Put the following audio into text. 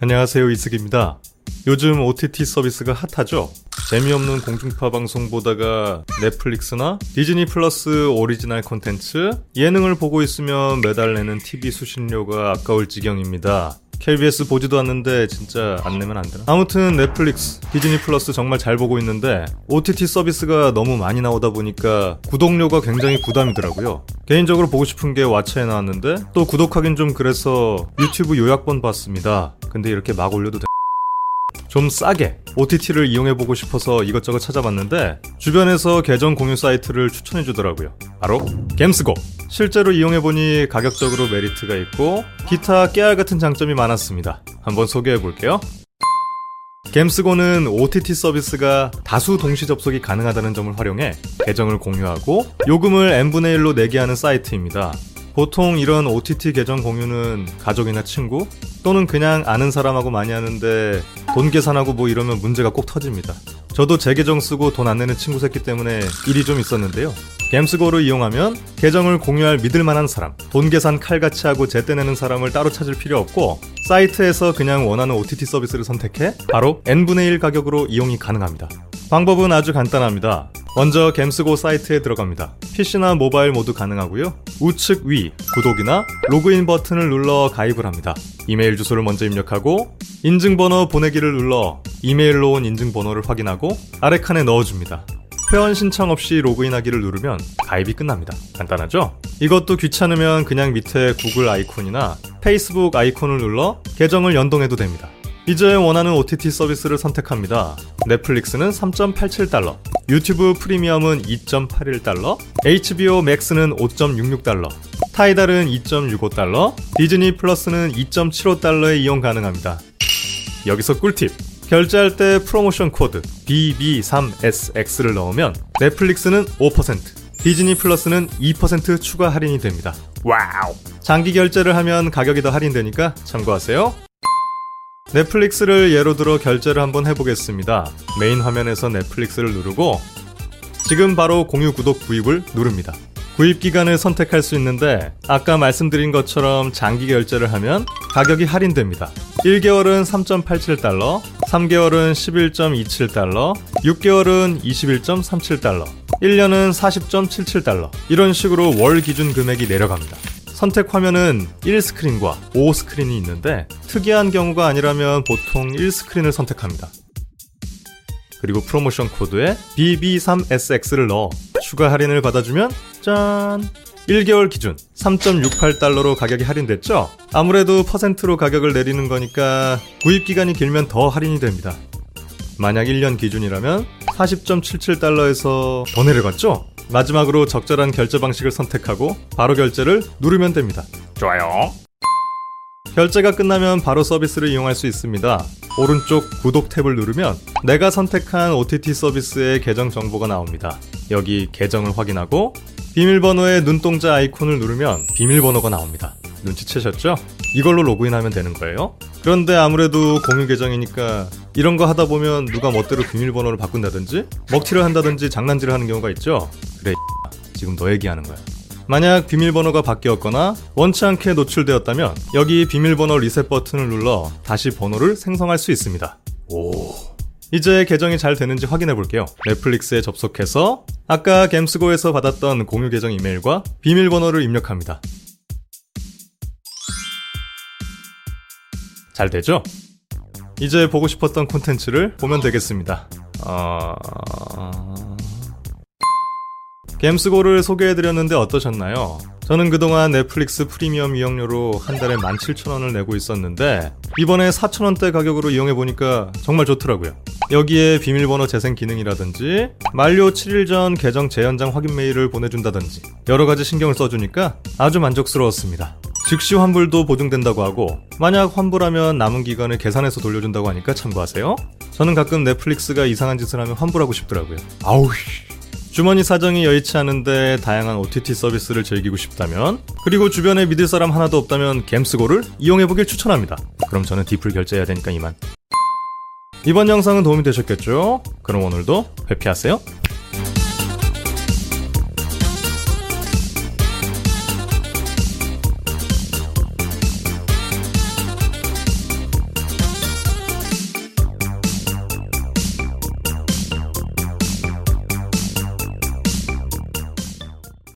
안녕하세요 이승입니다. 요즘 OTT 서비스가 핫하죠? 재미없는 공중파 방송 보다가 넷플릭스나 디즈니 플러스 오리지널 콘텐츠, 예능을 보고 있으면 매달 내는 TV 수신료가 아까울 지경입니다. KBS 보지도 않는데 진짜 안 내면 안 되나? 아무튼 넷플릭스, 디즈니 플러스 정말 잘 보고 있는데 OTT 서비스가 너무 많이 나오다 보니까 구독료가 굉장히 부담이더라고요. 개인적으로 보고 싶은 게 왓챠에 나왔는데 또 구독하긴 좀 그래서 유튜브 요약본 봤습니다. 근데 이렇게 막 올려도 돼? 좀 싸게 OTT를 이용해보고 싶어서 이것저것 찾아봤는데 주변에서 계정 공유 사이트를 추천해주더라고요. 바로 겜스고. 실제로 이용해보니 가격적으로 메리트가 있고 기타 깨알 같은 장점이 많았습니다. 한번 소개해볼게요. 겜스고는 OTT 서비스가 다수 동시 접속이 가능하다는 점을 활용해 계정을 공유하고 요금을 n분의 1로 내게 하는 사이트입니다. 보통 이런 OTT 계정 공유는 가족이나 친구 또는 그냥 아는 사람하고 많이 하는데 돈 계산하고 뭐 이러면 문제가 꼭 터집니다. 저도 제 계정 쓰고 돈 안 내는 친구 샜기 때문에 일이 좀 있었는데요. 겜스고를 이용하면 계정을 공유할 믿을 만한 사람, 돈 계산 칼같이 하고 제때 내는 사람을 따로 찾을 필요 없고 사이트에서 그냥 원하는 OTT 서비스를 선택해 바로 n분의 1 가격으로 이용이 가능합니다. 방법은 아주 간단합니다. 먼저 겜스고 사이트에 들어갑니다. PC나 모바일 모두 가능하고요. 우측 위 구독이나 로그인 버튼을 눌러 가입을 합니다. 이메일 주소를 먼저 입력하고 인증번호 보내기를 눌러 이메일로 온 인증번호를 확인하고 아래 칸에 넣어줍니다. 회원 신청 없이 로그인하기를 누르면 가입이 끝납니다. 간단하죠? 이것도 귀찮으면 그냥 밑에 구글 아이콘이나 페이스북 아이콘을 눌러 계정을 연동해도 됩니다. 이제 원하는 OTT 서비스를 선택합니다. 넷플릭스는 3.87달러, 유튜브 프리미엄은 2.81달러, HBO Max는 5.66달러, Tidal은 2.65달러, 디즈니 플러스는 2.75달러에 이용 가능합니다. 여기서 꿀팁! 결제할 때 프로모션 코드 BB3SX를 넣으면 넷플릭스는 5%, 디즈니 플러스는 2% 추가 할인이 됩니다. 와우! 장기 결제를 하면 가격이 더 할인되니까 참고하세요. 넷플릭스를 예로 들어 결제를 한번 해보겠습니다. 메인 화면에서 넷플릭스를 누르고 지금 바로 공유 구독 구입을 누릅니다. 구입 기간을 선택할 수 있는데 아까 말씀드린 것처럼 장기 결제를 하면 가격이 할인됩니다. 1개월은 3.87달러, 3개월은 11.27달러, 6개월은 21.37달러, 1년은 40.77달러. 이런 식으로 월 기준 금액이 내려갑니다. 선택 화면은 1스크린과 5스크린이 있는데 특이한 경우가 아니라면 보통 1스크린을 선택합니다. 그리고 프로모션 코드에 BB3SX를 넣어 추가 할인을 받아주면 짠! 1개월 기준 3.68달러로 가격이 할인됐죠? 아무래도 퍼센트로 가격을 내리는 거니까 구입 기간이 길면 더 할인이 됩니다. 만약 1년 기준이라면 40.77달러에서 더 내려갔죠? 마지막으로 적절한 결제 방식을 선택하고 바로 결제를 누르면 됩니다. 좋아요. 결제가 끝나면 바로 서비스를 이용할 수 있습니다. 오른쪽 구독 탭을 누르면 내가 선택한 OTT 서비스의 계정 정보가 나옵니다. 여기 계정을 확인하고 비밀번호의 눈동자 아이콘을 누르면 비밀번호가 나옵니다. 눈치채셨죠? 이걸로 로그인하면 되는 거예요. 그런데 아무래도 공유 계정이니까 이런 거 하다 보면 누가 멋대로 비밀번호를 바꾼다든지 먹튀를 한다든지 장난질을 하는 경우가 있죠. 그래 지금 너 얘기하는 거야. 만약 비밀번호가 바뀌었거나 원치 않게 노출되었다면 여기 비밀번호 리셋 버튼을 눌러 다시 번호를 생성할 수 있습니다. 오. 이제 계정이 잘 되는지 확인해 볼게요. 넷플릭스에 접속해서 아까 겜스고에서 받았던 공유 계정 이메일과 비밀번호를 입력합니다. 잘 되죠? 이제 보고 싶었던 콘텐츠를 보면 되겠습니다. 어... 겜스고를 소개해드렸는데 어떠셨나요? 저는 그동안 넷플릭스 프리미엄 이용료로 한 달에 17,000원을 내고 있었는데 이번에 4,000원대 가격으로 이용해 보니까 정말 좋더라고요. 여기에 비밀번호 재생 기능이라든지 만료 7일 전 계정 재연장 확인 메일을 보내준다든지 여러 가지 신경을 써주니까 아주 만족스러웠습니다. 즉시 환불도 보증된다고 하고 만약 환불하면 남은 기간을 계산해서 돌려준다고 하니까 참고하세요. 저는 가끔 넷플릭스가 이상한 짓을 하면 환불하고 싶더라고요. 아우 주머니 사정이 여의치 않은데 다양한 OTT 서비스를 즐기고 싶다면 그리고 주변에 믿을 사람 하나도 없다면 겜스고를 이용해보길 추천합니다. 그럼 저는 디플 결제해야 되니까 이만. 이번 영상은 도움이 되셨겠죠? 그럼 오늘도 회피하세요.